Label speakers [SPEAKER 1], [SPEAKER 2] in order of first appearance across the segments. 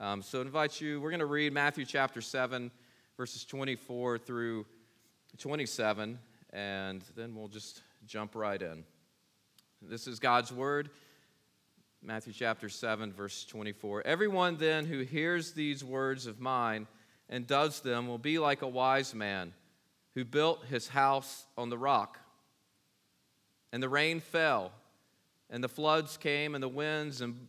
[SPEAKER 1] Um, so I invite you, we're going to read Matthew chapter 7, verses 24 through 27, and then we'll just jump right in. This is God's word. Matthew chapter 7, verse 24. Everyone then who hears these words of mine and does them will be like a wise man who built his house on the rock. And the rain fell, and the floods came, and the winds and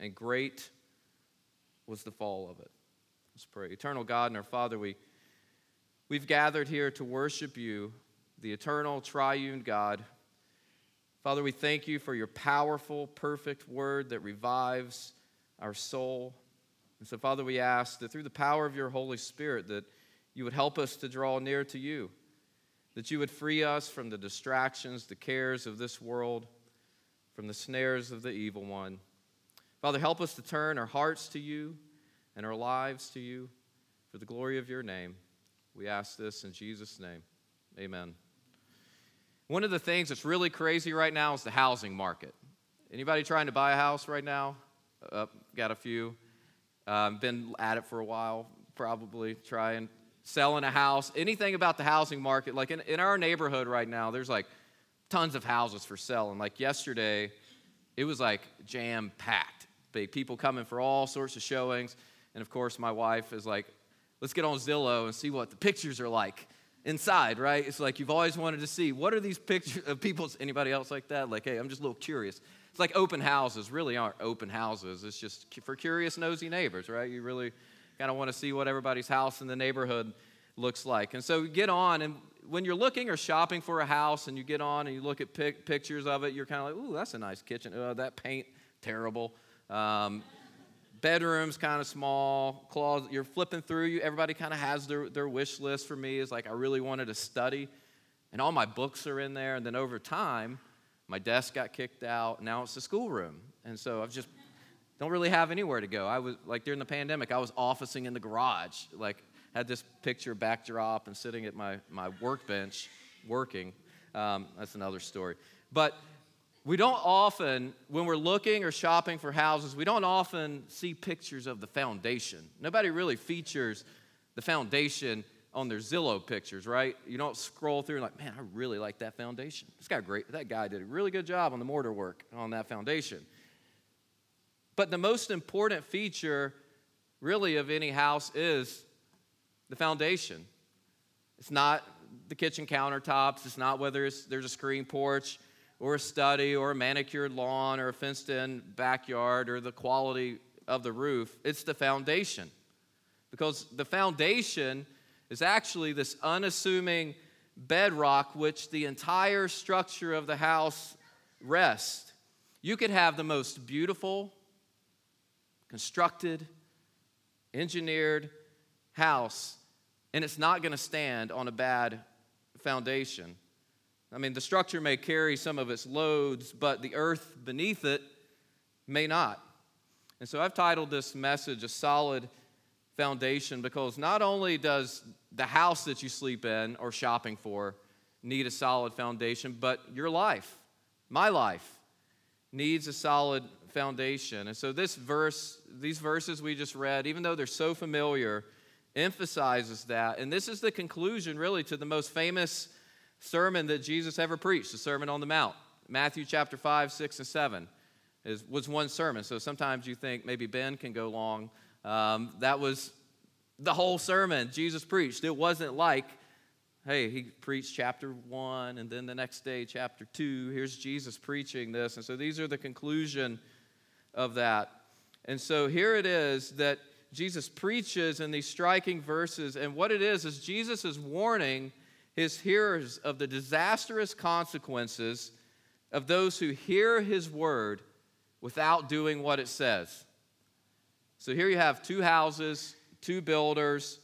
[SPEAKER 1] And great was the fall of it. Let's pray. Eternal God and our Father, we, we've gathered here to worship you, the eternal triune God. Father, we thank you for your powerful, perfect word that revives our soul. And so, Father, we ask that through the power of your Holy Spirit, that you would help us to draw near to you that you would free us from the distractions, the cares of this world, from the snares of the evil one. Father, help us to turn our hearts to you and our lives to you for the glory of your name. We ask this in Jesus' name. Amen. One of the things that's really crazy right now is the housing market. Anybody trying to buy a house right now? Uh, got a few. Um, been at it for a while, probably trying selling a house, anything about the housing market. Like in, in our neighborhood right now, there's like tons of houses for sale. And like yesterday, it was like jam packed. Big people coming for all sorts of showings. And of course, my wife is like, let's get on Zillow and see what the pictures are like inside, right? It's like you've always wanted to see what are these pictures of people's anybody else like that? Like, hey, I'm just a little curious. It's like open houses really aren't open houses. It's just for curious, nosy neighbors, right? You really kind of want to see what everybody's house in the neighborhood looks like. And so you get on, and when you're looking or shopping for a house and you get on and you look at pic- pictures of it, you're kind of like, ooh, that's a nice kitchen. Oh, that paint, terrible. Um, bedrooms kind of small closet you're flipping through you everybody kind of has their, their wish list for me is like i really wanted to study and all my books are in there and then over time my desk got kicked out now it's the schoolroom and so i've just don't really have anywhere to go. I was like during the pandemic, I was officing in the garage, like had this picture backdrop and sitting at my, my workbench working. Um, that's another story. But we don't often, when we're looking or shopping for houses, we don't often see pictures of the foundation. Nobody really features the foundation on their Zillow pictures, right? You don't scroll through and like, man, I really like that foundation. This guy great. That guy did a really good job on the mortar work on that foundation. But the most important feature, really, of any house is the foundation. It's not the kitchen countertops, it's not whether it's, there's a screen porch or a study or a manicured lawn or a fenced in backyard or the quality of the roof. It's the foundation. Because the foundation is actually this unassuming bedrock which the entire structure of the house rests. You could have the most beautiful, constructed, engineered house, and it's not going to stand on a bad foundation. I mean, the structure may carry some of its loads, but the earth beneath it may not. And so I've titled this message A Solid Foundation because not only does the house that you sleep in or shopping for need a solid foundation, but your life, my life, needs a solid foundation. And so this verse, these verses we just read, even though they're so familiar, emphasizes that. And this is the conclusion really to the most famous sermon that Jesus ever preached, the Sermon on the Mount. Matthew chapter 5, 6, and 7 is, was one sermon. So sometimes you think maybe Ben can go long. Um, that was the whole sermon Jesus preached. It wasn't like hey, he preached chapter one, and then the next day, chapter two. Here's Jesus preaching this. And so these are the conclusion of that. And so here it is that Jesus preaches in these striking verses. And what it is, is Jesus is warning his hearers of the disastrous consequences of those who hear his word without doing what it says. So here you have two houses, two builders,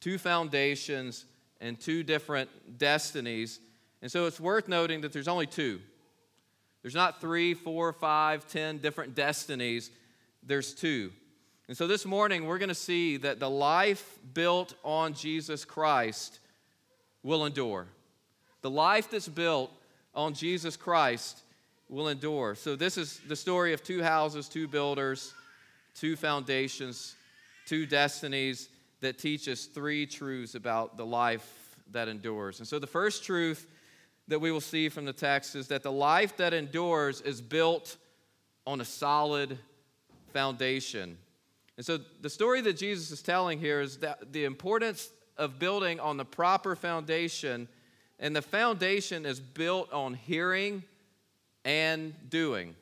[SPEAKER 1] two foundations, and two different destinies. And so it's worth noting that there's only two. There's not three, four, five, ten different destinies. There's two. And so this morning, we're going to see that the life built on Jesus Christ will endure. The life that's built on Jesus Christ will endure. So, this is the story of two houses, two builders, two foundations, two destinies that teach us three truths about the life that endures. And so, the first truth that we will see from the text is that the life that endures is built on a solid foundation. And so, the story that Jesus is telling here is that the importance of building on the proper foundation, and the foundation is built on hearing and doing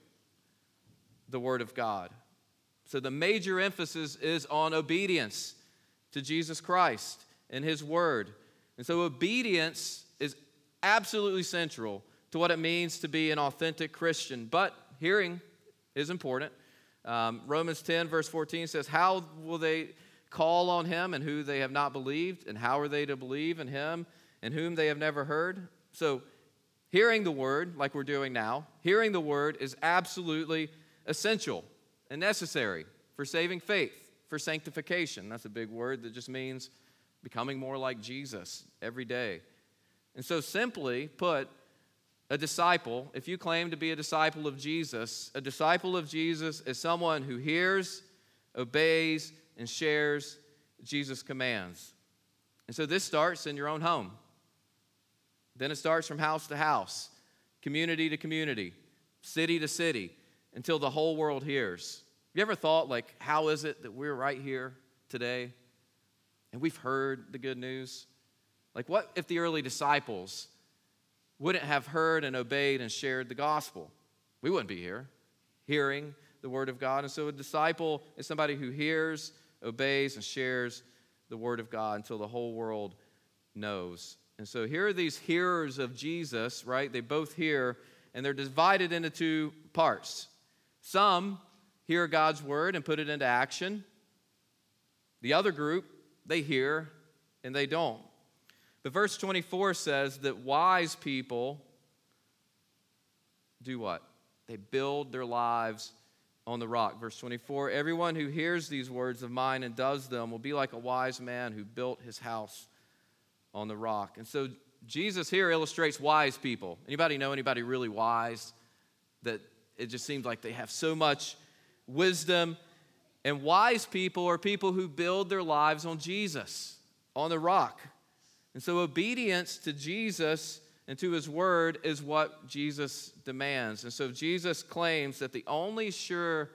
[SPEAKER 1] the Word of God. So, the major emphasis is on obedience to Jesus Christ and His Word. And so, obedience is absolutely central to what it means to be an authentic Christian. But hearing is important. Um, Romans 10, verse 14 says, How will they call on him and who they have not believed? And how are they to believe in him and whom they have never heard? So, hearing the word, like we're doing now, hearing the word is absolutely essential and necessary for saving faith, for sanctification. That's a big word that just means becoming more like Jesus every day. And so, simply put, a disciple, if you claim to be a disciple of Jesus, a disciple of Jesus is someone who hears, obeys, and shares Jesus' commands. And so this starts in your own home. Then it starts from house to house, community to community, city to city, until the whole world hears. Have you ever thought, like, how is it that we're right here today and we've heard the good news? Like, what if the early disciples wouldn't have heard and obeyed and shared the gospel? We wouldn't be here hearing the word of God. And so, a disciple is somebody who hears obeys, and shares the word of God until the whole world knows. And so here are these hearers of Jesus, right? They both hear, and they're divided into two parts. Some hear God's word and put it into action. The other group, they hear and they don't. But verse 24 says that wise people do what? They build their lives on the rock. Verse 24 Everyone who hears these words of mine and does them will be like a wise man who built his house on the rock. And so Jesus here illustrates wise people. Anybody know anybody really wise that it just seems like they have so much wisdom? And wise people are people who build their lives on Jesus, on the rock. And so obedience to Jesus and to his word is what Jesus demands. And so Jesus claims that the only sure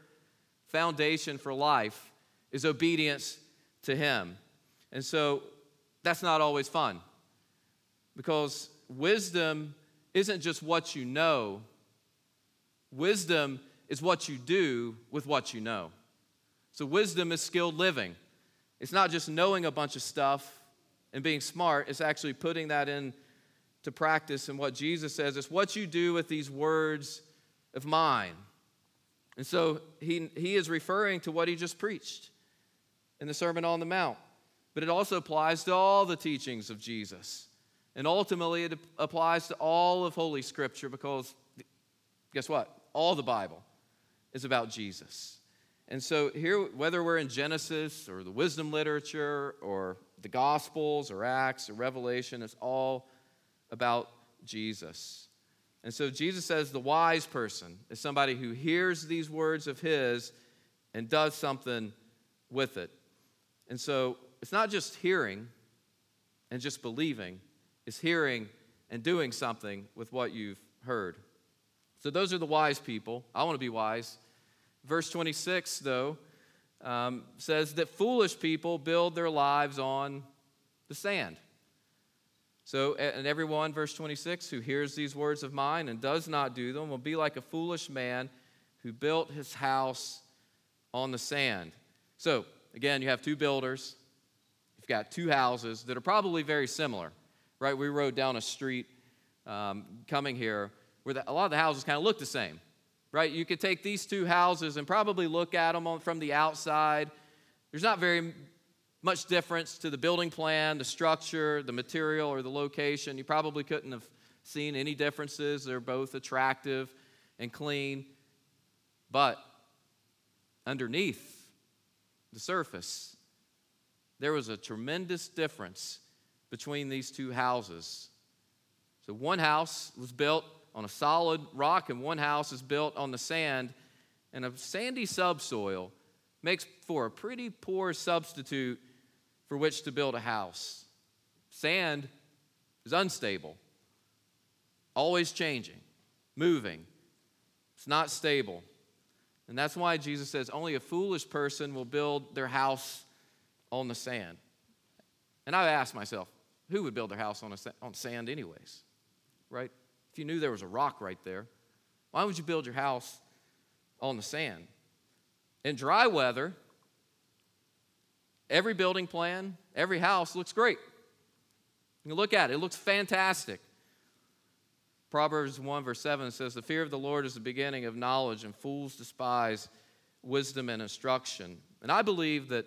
[SPEAKER 1] foundation for life is obedience to him. And so that's not always fun because wisdom isn't just what you know, wisdom is what you do with what you know. So wisdom is skilled living. It's not just knowing a bunch of stuff and being smart, it's actually putting that in to practice and what Jesus says. It's what you do with these words of mine. And so he, he is referring to what he just preached in the Sermon on the Mount. But it also applies to all the teachings of Jesus. And ultimately, it applies to all of Holy Scripture because guess what? All the Bible is about Jesus. And so, here, whether we're in Genesis or the wisdom literature or the Gospels or Acts or Revelation, it's all about Jesus. And so Jesus says the wise person is somebody who hears these words of his and does something with it. And so it's not just hearing and just believing, it's hearing and doing something with what you've heard. So those are the wise people. I want to be wise. Verse 26, though, um, says that foolish people build their lives on the sand. So, and everyone, verse 26, who hears these words of mine and does not do them will be like a foolish man who built his house on the sand. So, again, you have two builders. You've got two houses that are probably very similar, right? We rode down a street um, coming here where the, a lot of the houses kind of look the same, right? You could take these two houses and probably look at them from the outside There's not very much difference to the building plan, the structure, the material, or the location. You probably couldn't have seen any differences. They're both attractive and clean. But underneath the surface, there was a tremendous difference between these two houses. So, one house was built on a solid rock, and one house is built on the sand. And a sandy subsoil makes for a pretty poor substitute for which to build a house. Sand is unstable, always changing, moving. It's not stable. And that's why Jesus says only a foolish person will build their house on the sand. And I've asked myself, who would build their house on, a, on sand, anyways? Right? If you knew there was a rock right there, why would you build your house on the sand? In dry weather, every building plan, every house looks great. You look at it, it looks fantastic. Proverbs 1, verse 7 says, The fear of the Lord is the beginning of knowledge, and fools despise wisdom and instruction. And I believe that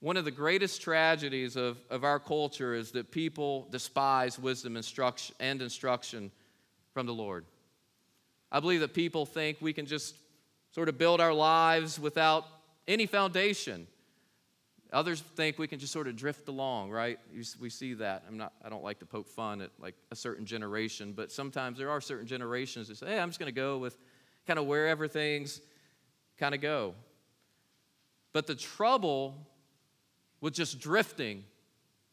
[SPEAKER 1] one of the greatest tragedies of, of our culture is that people despise wisdom instruction, and instruction from the Lord. I believe that people think we can just sort of build our lives without any foundation. Others think we can just sort of drift along, right? We see that. I'm not, I don't like to poke fun at like a certain generation, but sometimes there are certain generations that say, hey, I'm just going to go with kind of wherever things kind of go. But the trouble with just drifting,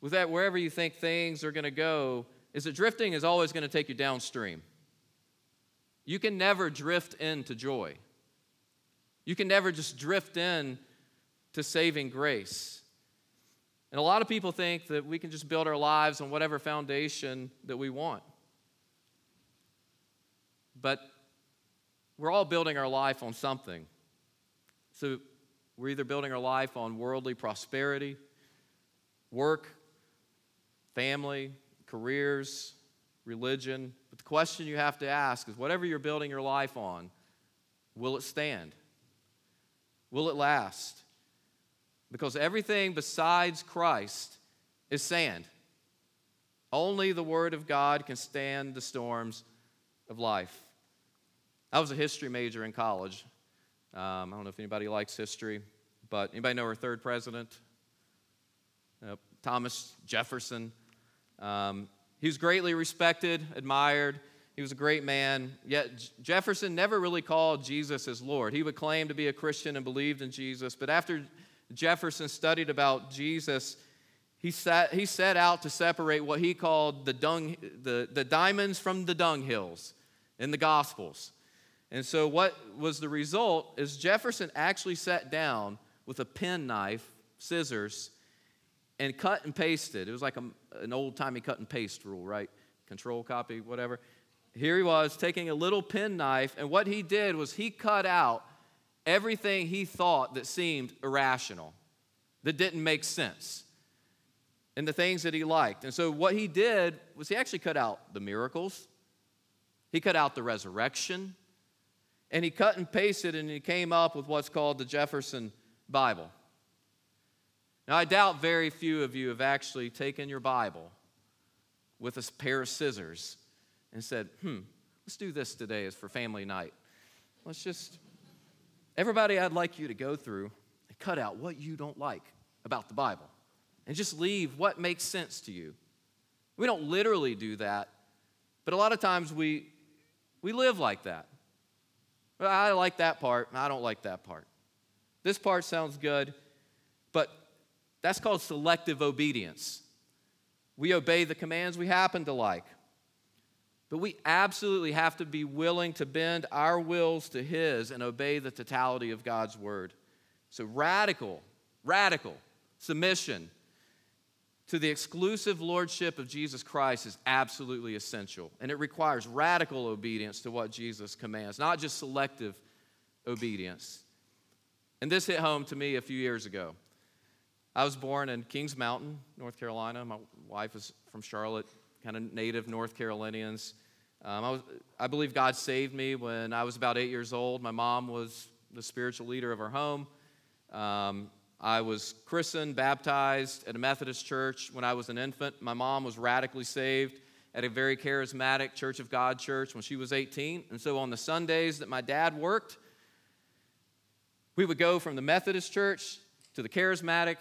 [SPEAKER 1] with that wherever you think things are going to go, is that drifting is always going to take you downstream. You can never drift into joy. You can never just drift in to saving grace. And a lot of people think that we can just build our lives on whatever foundation that we want. But we're all building our life on something. So we're either building our life on worldly prosperity, work, family, careers, religion. But the question you have to ask is whatever you're building your life on, will it stand? Will it last? Because everything besides Christ is sand. Only the Word of God can stand the storms of life. I was a history major in college. Um, I don't know if anybody likes history, but anybody know our third president? Thomas Jefferson. Um, he was greatly respected, admired. He was a great man. Yet Jefferson never really called Jesus his Lord. He would claim to be a Christian and believed in Jesus, but after Jefferson studied about Jesus, he set, he set out to separate what he called the, dung, the, the diamonds from the dung hills in the Gospels. And so, what was the result is Jefferson actually sat down with a penknife, scissors, and cut and pasted. It was like a, an old timey cut and paste rule, right? Control copy, whatever. Here he was taking a little penknife, and what he did was he cut out everything he thought that seemed irrational, that didn't make sense, and the things that he liked. And so, what he did was he actually cut out the miracles, he cut out the resurrection, and he cut and pasted and he came up with what's called the Jefferson Bible. Now, I doubt very few of you have actually taken your Bible with a pair of scissors and said, hmm, let's do this today as for family night. Let's just, everybody I'd like you to go through and cut out what you don't like about the Bible and just leave what makes sense to you. We don't literally do that, but a lot of times we, we live like that. I like that part, and I don't like that part. This part sounds good, but that's called selective obedience. We obey the commands we happen to like. But we absolutely have to be willing to bend our wills to His and obey the totality of God's Word. So, radical, radical submission to the exclusive lordship of Jesus Christ is absolutely essential. And it requires radical obedience to what Jesus commands, not just selective obedience. And this hit home to me a few years ago. I was born in Kings Mountain, North Carolina. My wife is from Charlotte, kind of native North Carolinians. Um, I, was, I believe God saved me when I was about eight years old. My mom was the spiritual leader of our home. Um, I was christened, baptized at a Methodist church when I was an infant. My mom was radically saved at a very charismatic Church of God church when she was 18. And so on the Sundays that my dad worked, we would go from the Methodist church to the charismatic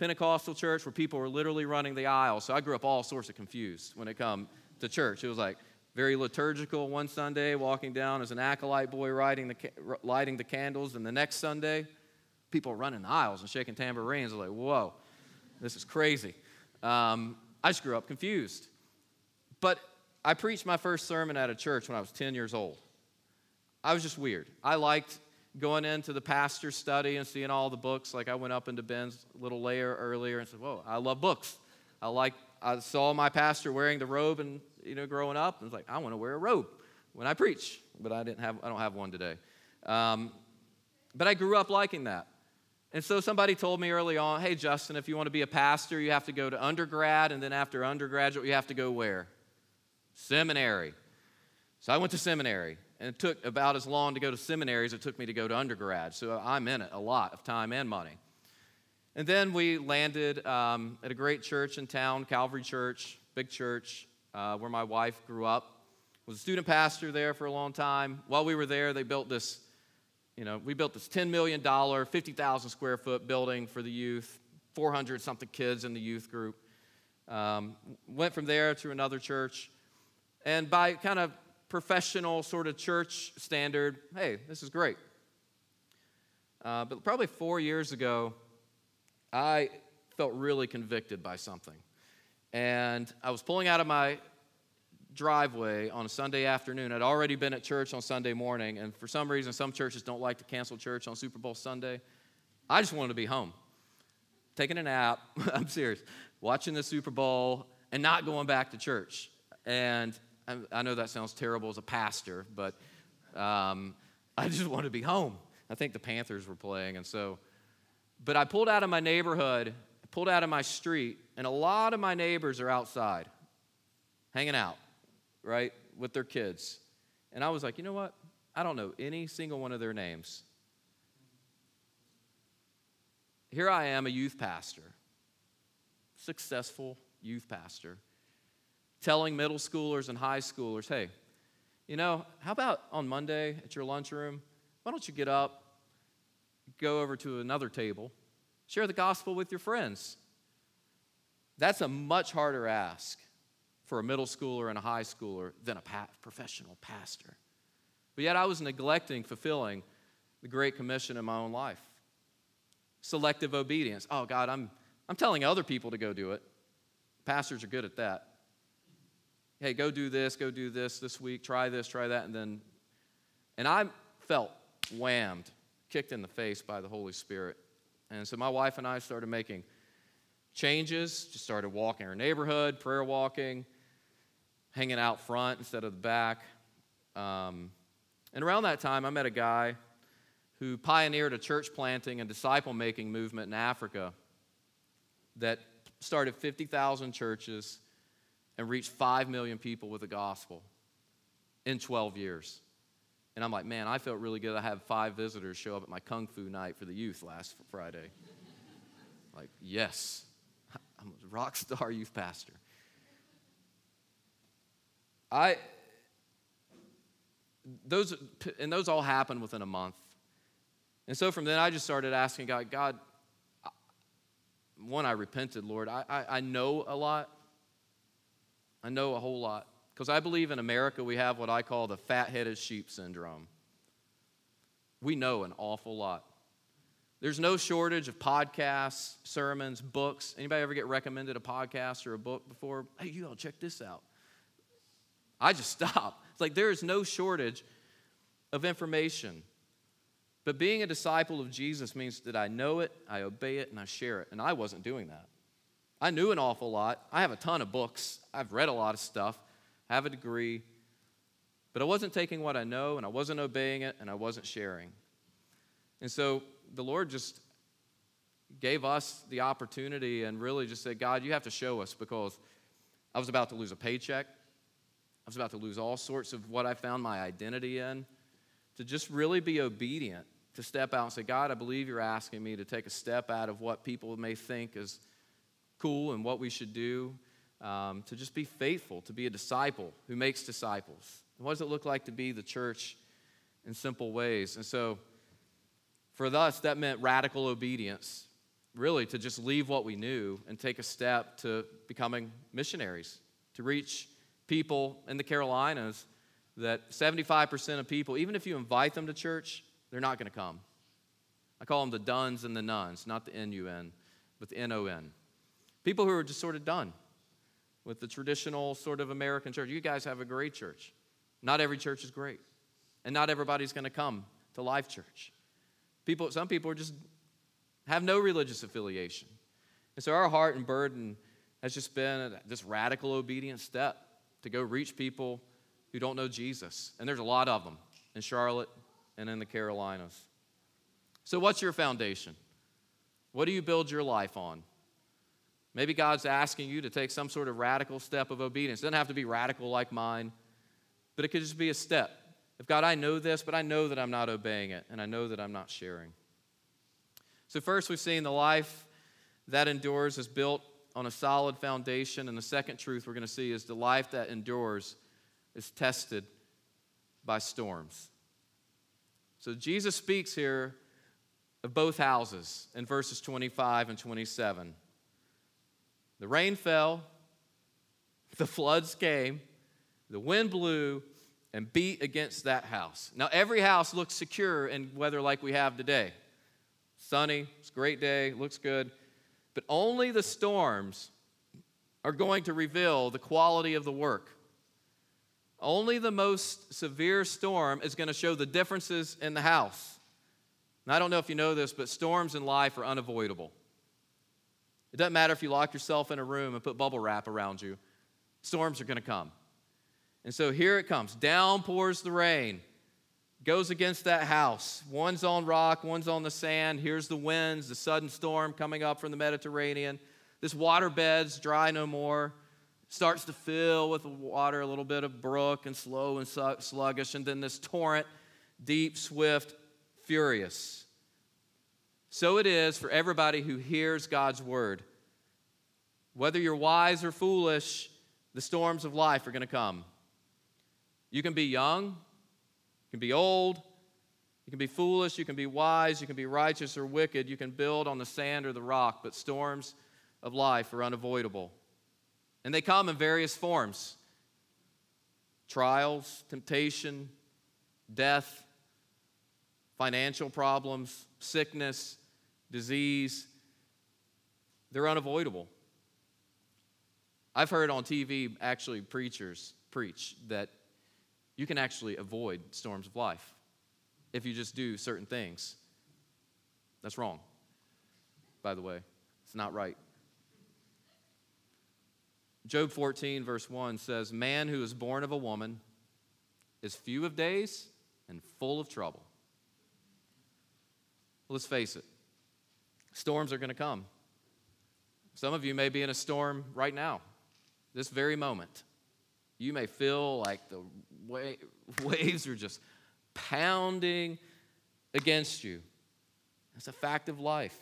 [SPEAKER 1] Pentecostal church where people were literally running the aisle. So I grew up all sorts of confused when it come to church. It was like very liturgical one Sunday, walking down as an acolyte boy lighting the, lighting the candles, and the next Sunday, people running aisles and shaking tambourines. I was like, whoa, this is crazy. Um, I just grew up confused. But I preached my first sermon at a church when I was 10 years old. I was just weird. I liked going into the pastor's study and seeing all the books. Like I went up into Ben's little layer earlier and said, Whoa, I love books. I like I saw my pastor wearing the robe and you know growing up and was like, I want to wear a robe when I preach. But I didn't have I don't have one today. Um, but I grew up liking that. And so somebody told me early on, hey Justin, if you want to be a pastor, you have to go to undergrad, and then after undergraduate, you have to go where? Seminary. So I went to seminary. And it took about as long to go to seminary as it took me to go to undergrad. So I'm in it a lot of time and money. And then we landed um, at a great church in town, Calvary Church, big church, uh, where my wife grew up. Was a student pastor there for a long time. While we were there, they built this, you know, we built this $10 million, 50,000 square foot building for the youth, 400 something kids in the youth group. Um, went from there to another church. And by kind of professional sort of church standard, hey, this is great. Uh, but probably four years ago, I felt really convicted by something. And I was pulling out of my driveway on a Sunday afternoon. I'd already been at church on Sunday morning, and for some reason, some churches don't like to cancel church on Super Bowl Sunday. I just wanted to be home, taking a nap. I'm serious, watching the Super Bowl and not going back to church. And I know that sounds terrible as a pastor, but um, I just wanted to be home. I think the Panthers were playing, and so, but I pulled out of my neighborhood, pulled out of my street, and a lot of my neighbors are outside, hanging out, right, with their kids. And I was like, you know what? I don't know any single one of their names. Here I am, a youth pastor, successful youth pastor telling middle schoolers and high schoolers, hey, you know, how about on Monday at your lunchroom? Why don't you get up, go over to another table, share the gospel with your friends? That's a much harder ask for a middle schooler and a high schooler than a professional pastor. But yet I was neglecting fulfilling the Great Commission in my own life. Selective obedience. Oh, God, I'm, I'm telling other people to go do it. Pastors are good at that hey, go do this, go do this this week, try this, try that, and then, and I felt whammed, kicked in the face by the Holy Spirit. And so my wife and I started making changes, just started walking our neighborhood, prayer walking, hanging out front instead of the back. Um, and around that time, I met a guy who pioneered a church planting and disciple making movement in Africa that started 50,000 churches and reached 5 million people with the gospel in 12 years. And I'm like, man, I felt really good. I had five visitors show up at my kung fu night for the youth last Friday. like, yes, rock star youth pastor. I, those, and those all happened within a month. And so from then, I just started asking God, God, one, I repented, Lord. I, I, I know a lot, I know a whole lot. Because I believe in America we have what I call the fat headed sheep syndrome. We know an awful lot. There's no shortage of podcasts, sermons, books. Anybody ever get recommended a podcast or a book before? Hey, you all check this out. I just stop. It's like there is no shortage of information. But being a disciple of Jesus means that I know it, I obey it, and I share it. And I wasn't doing that. I knew an awful lot. I have a ton of books. I've read a lot of stuff, I have a degree. But I wasn't taking what I know and I wasn't obeying it and I wasn't sharing. And so the Lord just gave us the opportunity and really just said, God, you have to show us because I was about to lose a paycheck. I was about to lose all sorts of what I found my identity in. To just really be obedient to step out and say, God, I believe you're asking me to take a step out of what people may think is cool and what we should do, um, to just be faithful, to be a disciple who makes disciples. What does it look like to be the church in simple ways? And so, for us, that meant radical obedience, really, to just leave what we knew and take a step to becoming missionaries, to reach people in the Carolinas that 75% of people, even if you invite them to church, they're not going to come. I call them the dones and the nones, not the N U N, but the N O N. People who are just sort of done with the traditional sort of American church. You guys have a great church. Not every church is great, and not everybody's going to come to Life Church. People, some people are just have no religious affiliation. And so our heart and burden has just been this radical obedience step to go reach people who don't know Jesus. And there's a lot of them in Charlotte and in the Carolinas. So, what's your foundation? What do you build your life on? Maybe God's asking you to take some sort of radical step of obedience. It doesn't have to be radical like mine, but it could just be a step. If God, I know this, but I know that I'm not obeying it, and I know that I'm not sharing. So, first, we've seen the life that endures is built on a solid foundation. And the second truth we're going to see is the life that endures is tested by storms. So Jesus speaks here of both houses in verses 25 and 27. The rain fell, the floods came, the wind blew and beat against that house. Now, every house looks secure in weather like we have today. Sunny, it's a great day, looks good. But only the storms are going to reveal the quality of the work. Only the most severe storm is going to show the differences in the house. And I don't know if you know this, but storms in life are unavoidable. It doesn't matter if you lock yourself in a room and put bubble wrap around you, storms are going to come. And so here it comes. Down pours the rain goes against that house. One's on rock, one's on the sand. Here's the winds, the sudden storm coming up from the Mediterranean. This waterbed's dry no more. Starts to fill with water, a little bit of brook and slow and sluggish, and then this torrent, deep, swift, furious. So it is for everybody who hears God's word. Whether you're wise or foolish, the storms of life are going to come. You can be young, you can be old, you can be foolish, you can be wise, you can be righteous or wicked, you can build on the sand or the rock, but storms of life are unavoidable. And they come in various forms trials, temptation, death, financial problems, sickness, disease. They're unavoidable. I've heard on TV actually preachers preach that you can actually avoid storms of life if you just do certain things. That's wrong, by the way. It's not right. Job 14, verse 1 says, Man who is born of a woman is few of days and full of trouble. Let's face it, storms are going to come. Some of you may be in a storm right now, this very moment. You may feel like the waves are just pounding against you. It's a fact of life.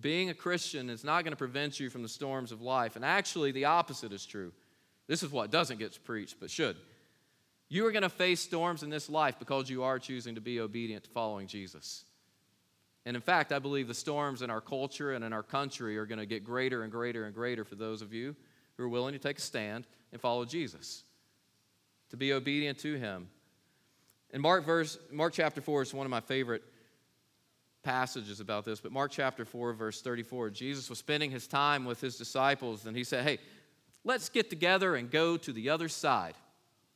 [SPEAKER 1] Being a Christian is not going to prevent you from the storms of life. And actually, the opposite is true. This is what doesn't get preached, but should. You are going to face storms in this life because you are choosing to be obedient to following Jesus. And in fact, I believe the storms in our culture and in our country are going to get greater and greater and greater for those of you who are willing to take a stand and follow Jesus, to be obedient to him. In Mark verse, Mark chapter 4 is one of my favorite passages about this, but Mark chapter 4, verse 34, Jesus was spending his time with his disciples, and he said, Hey, let's get together and go to the other side.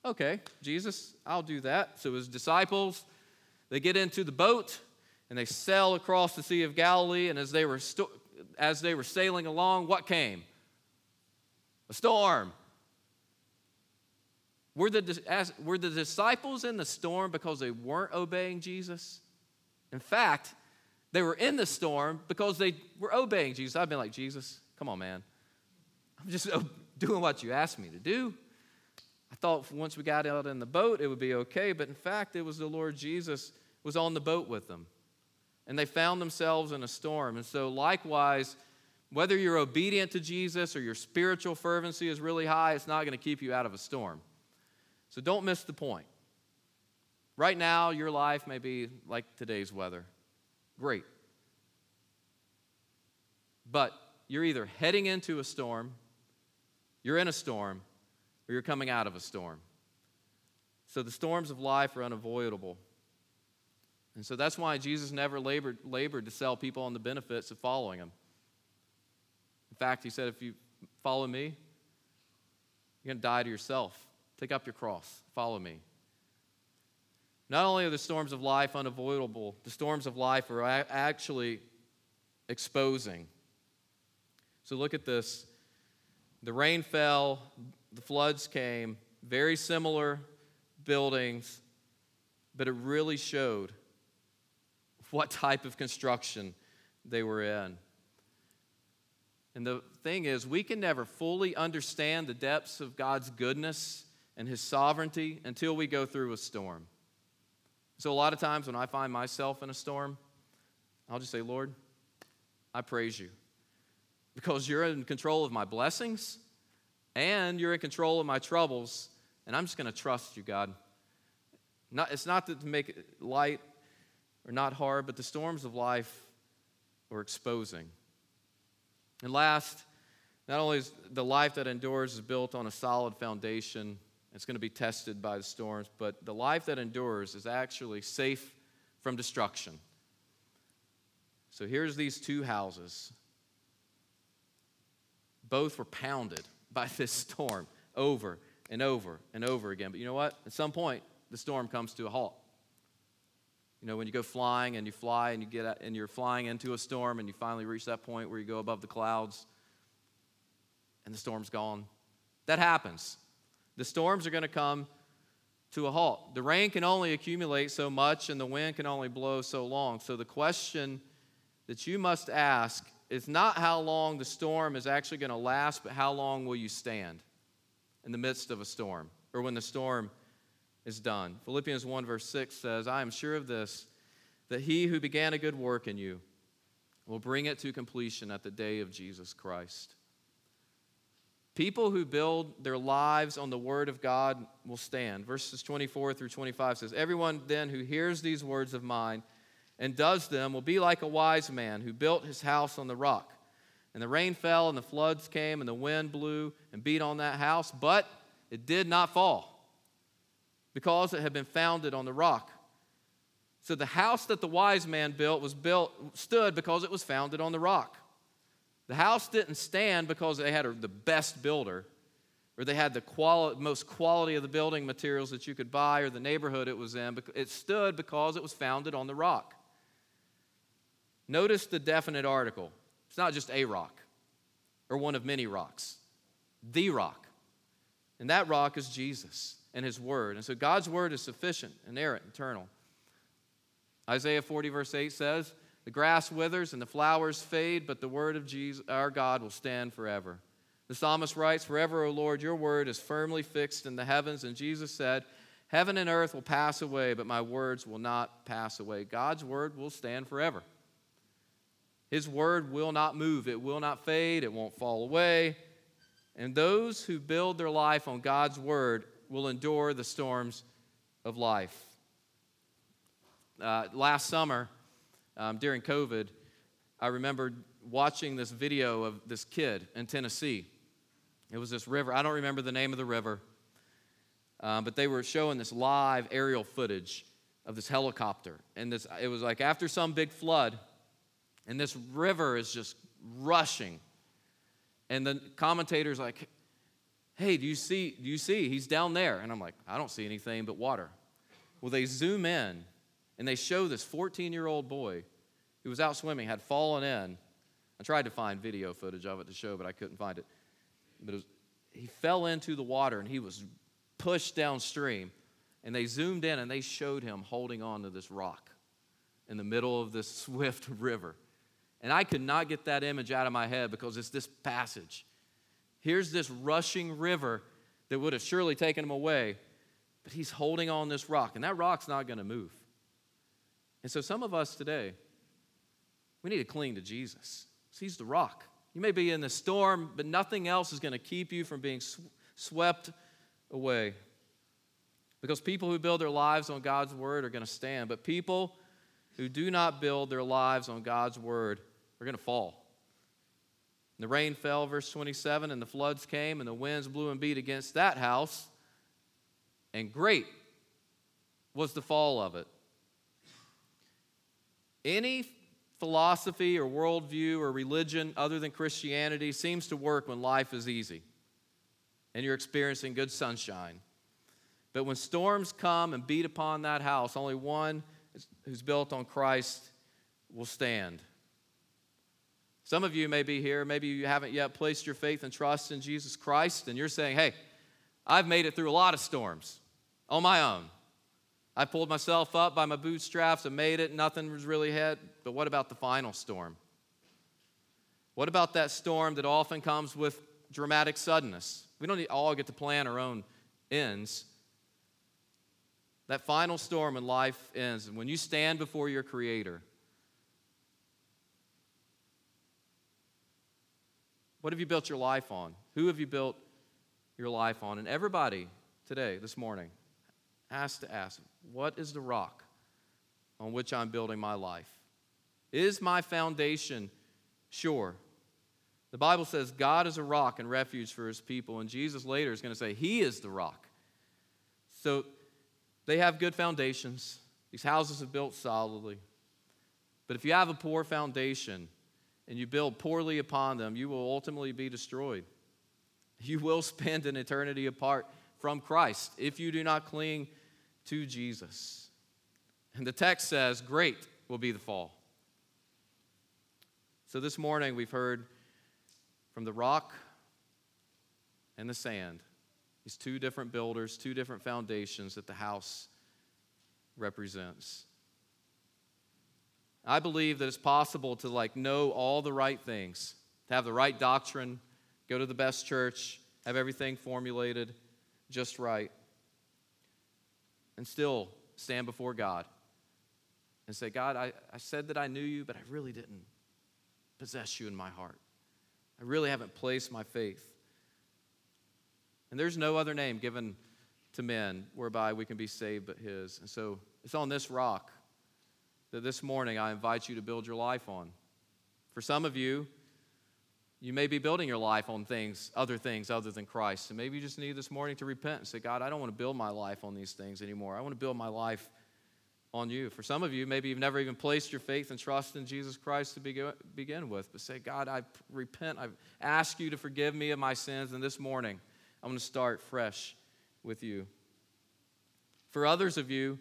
[SPEAKER 1] Okay, Jesus, I'll do that. So his disciples, they get into the boat and they sail across the Sea of Galilee, and as they were, sto- as they were sailing along, what came? A storm. Were the, were the disciples in the storm because they weren't obeying Jesus? In fact, they were in the storm because they were obeying Jesus. I've been like, Jesus, come on, man. I'm just doing what you asked me to do. I thought once we got out in the boat, it would be okay, but in fact, it was the Lord Jesus was on the boat with them. And they found themselves in a storm. And so, likewise, whether you're obedient to Jesus or your spiritual fervency is really high, it's not going to keep you out of a storm. So, don't miss the point. Right now, your life may be like today's weather. Great. But you're either heading into a storm, you're in a storm, or you're coming out of a storm. So the storms of life are unavoidable. And so that's why Jesus never labored, labored to sell people on the benefits of following him. Fact, he said, if you follow me, you're going to die to yourself. Take up your cross, follow me. Not only are the storms of life unavoidable, the storms of life are actually exposing. So look at this. The rain fell, the floods came, very similar buildings, but it really showed what type of construction they were in. And the thing is, we can never fully understand the depths of God's goodness and His sovereignty until we go through a storm. So, a lot of times when I find myself in a storm, I'll just say, Lord, I praise you because you're in control of my blessings and you're in control of my troubles, and I'm just going to trust you, God. Not, it's not to make it light or not hard, but the storms of life are exposing. And last, not only is the life that endures is built on a solid foundation, it's going to be tested by the storms, but the life that endures is actually safe from destruction. So here's these two houses. Both were pounded by this storm over and over and over again. But you know what? At some point, the storm comes to a halt. You know, when you go flying and you fly and you get and you're flying into a storm and you finally reach that point where you go above the clouds and the storm's gone. That happens. The storms are going to come to a halt. The rain can only accumulate so much and the wind can only blow so long. So the question that you must ask is not how long the storm is actually going to last, but how long will you stand in the midst of a storm or when the storm is done. Philippians 1, verse 6 says, I am sure of this, that he who began a good work in you will bring it to completion at the day of Jesus Christ. People who build their lives on the word of God will stand. Verses 24 through 25 says, Everyone then who hears these words of mine and does them will be like a wise man who built his house on the rock. And the rain fell, and the floods came, and the wind blew and beat on that house, but it did not fall because it had been founded on the rock. So the house that the wise man built was built stood because it was founded on the rock. The house didn't stand because they had the best builder or they had the quali- most quality of the building materials that you could buy or the neighborhood it was in. It stood because it was founded on the rock. Notice the definite article. It's not just a rock or one of many rocks, the rock. And that rock is Jesus and his word. And so God's word is sufficient, inerrant, eternal. Isaiah 40, verse 8 says, the grass withers and the flowers fade, but the word of Jesus, our God will stand forever. The psalmist writes, Forever, O Lord, your word is firmly fixed in the heavens. And Jesus said, Heaven and earth will pass away, but my words will not pass away. God's word will stand forever. His word will not move, it will not fade, it won't fall away. And those who build their life on God's word will endure the storms of life. Uh, last summer, um, during COVID, I remember watching this video of this kid in Tennessee. It was this river. I don't remember the name of the river, um, but they were showing this live aerial footage of this helicopter. And this, it was like after some big flood, and this river is just rushing. And the commentator's like, hey, do you see, do you see? He's down there. And I'm like, I don't see anything but water. Well, they zoom in and they show this 14 year old boy who was out swimming, had fallen in. I tried to find video footage of it to show, but I couldn't find it. But it was, he fell into the water and he was pushed downstream. And they zoomed in and they showed him holding on to this rock in the middle of this swift river. And I could not get that image out of my head because it's this passage. Here's this rushing river that would have surely taken him away, but he's holding on this rock, and that rock's not going to move. And so, some of us today, we need to cling to Jesus. He's the rock. You may be in the storm, but nothing else is going to keep you from being sw- swept away. Because people who build their lives on God's word are going to stand, but people who do not build their lives on God's word are going to fall. The rain fell, verse 27, and the floods came, and the winds blew and beat against that house, and great was the fall of it. Any philosophy or worldview or religion other than Christianity seems to work when life is easy and you're experiencing good sunshine. But when storms come and beat upon that house, only one who's built on Christ will stand. Some of you may be here, maybe you haven't yet placed your faith and trust in Jesus Christ, and you're saying, hey, I've made it through a lot of storms on my own. I pulled myself up by my bootstraps and made it. Nothing was really hit. But what about the final storm? What about that storm that often comes with dramatic suddenness? We don't all get to plan our own ends. That final storm in life ends. And when you stand before your Creator, what have you built your life on? Who have you built your life on? And everybody today, this morning, has to ask what is the rock on which I'm building my life? Is my foundation sure? The Bible says God is a rock and refuge for his people, and Jesus later is going to say he is the rock. So they have good foundations. These houses are built solidly. But if you have a poor foundation and you build poorly upon them, you will ultimately be destroyed. You will spend an eternity apart from Christ if you do not cling to Jesus. And the text says, Great will be the fall. So this morning we've heard from the rock and the sand, these two different builders, two different foundations that the house represents. I believe that it's possible to like know all the right things, to have the right doctrine, go to the best church, have everything formulated just right and still stand before God and say, God, I, I said that I knew you, but I really didn't possess you in my heart. I really haven't placed my faith. And there's no other name given to men whereby we can be saved but His. And so it's on this rock that this morning I invite you to build your life on. For some of you, you may be building your life on things, other things other than Christ. And maybe you just need this morning to repent and say, God, I don't want to build my life on these things anymore. I want to build my life on you. For some of you, maybe you've never even placed your faith and trust in Jesus Christ to begin with, but say, God, I repent. I ask you to forgive me of my sins. And this morning, I'm going to start fresh with you. For others of you,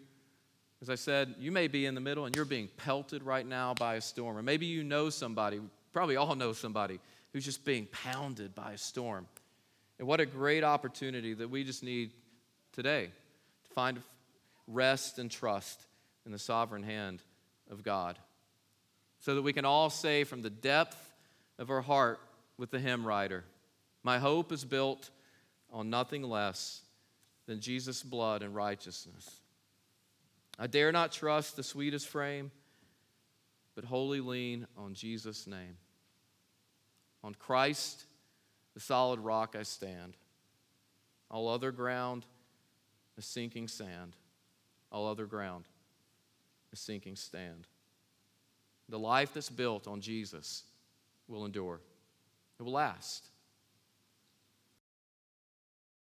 [SPEAKER 1] as I said, you may be in the middle and you're being pelted right now by a storm. Or maybe you know somebody, probably all know somebody who's just being pounded by a storm. And what a great opportunity that we just need today to find rest and trust in the sovereign hand of God. So that we can all say from the depth of our heart with the hymn writer, My hope is built on nothing less than Jesus' blood and righteousness. I dare not trust the sweetest frame, but wholly lean on Jesus' name. On Christ, the solid rock, I stand. All other ground, a sinking sand. All other ground, a sinking stand. The life that's built on Jesus will endure, it will last.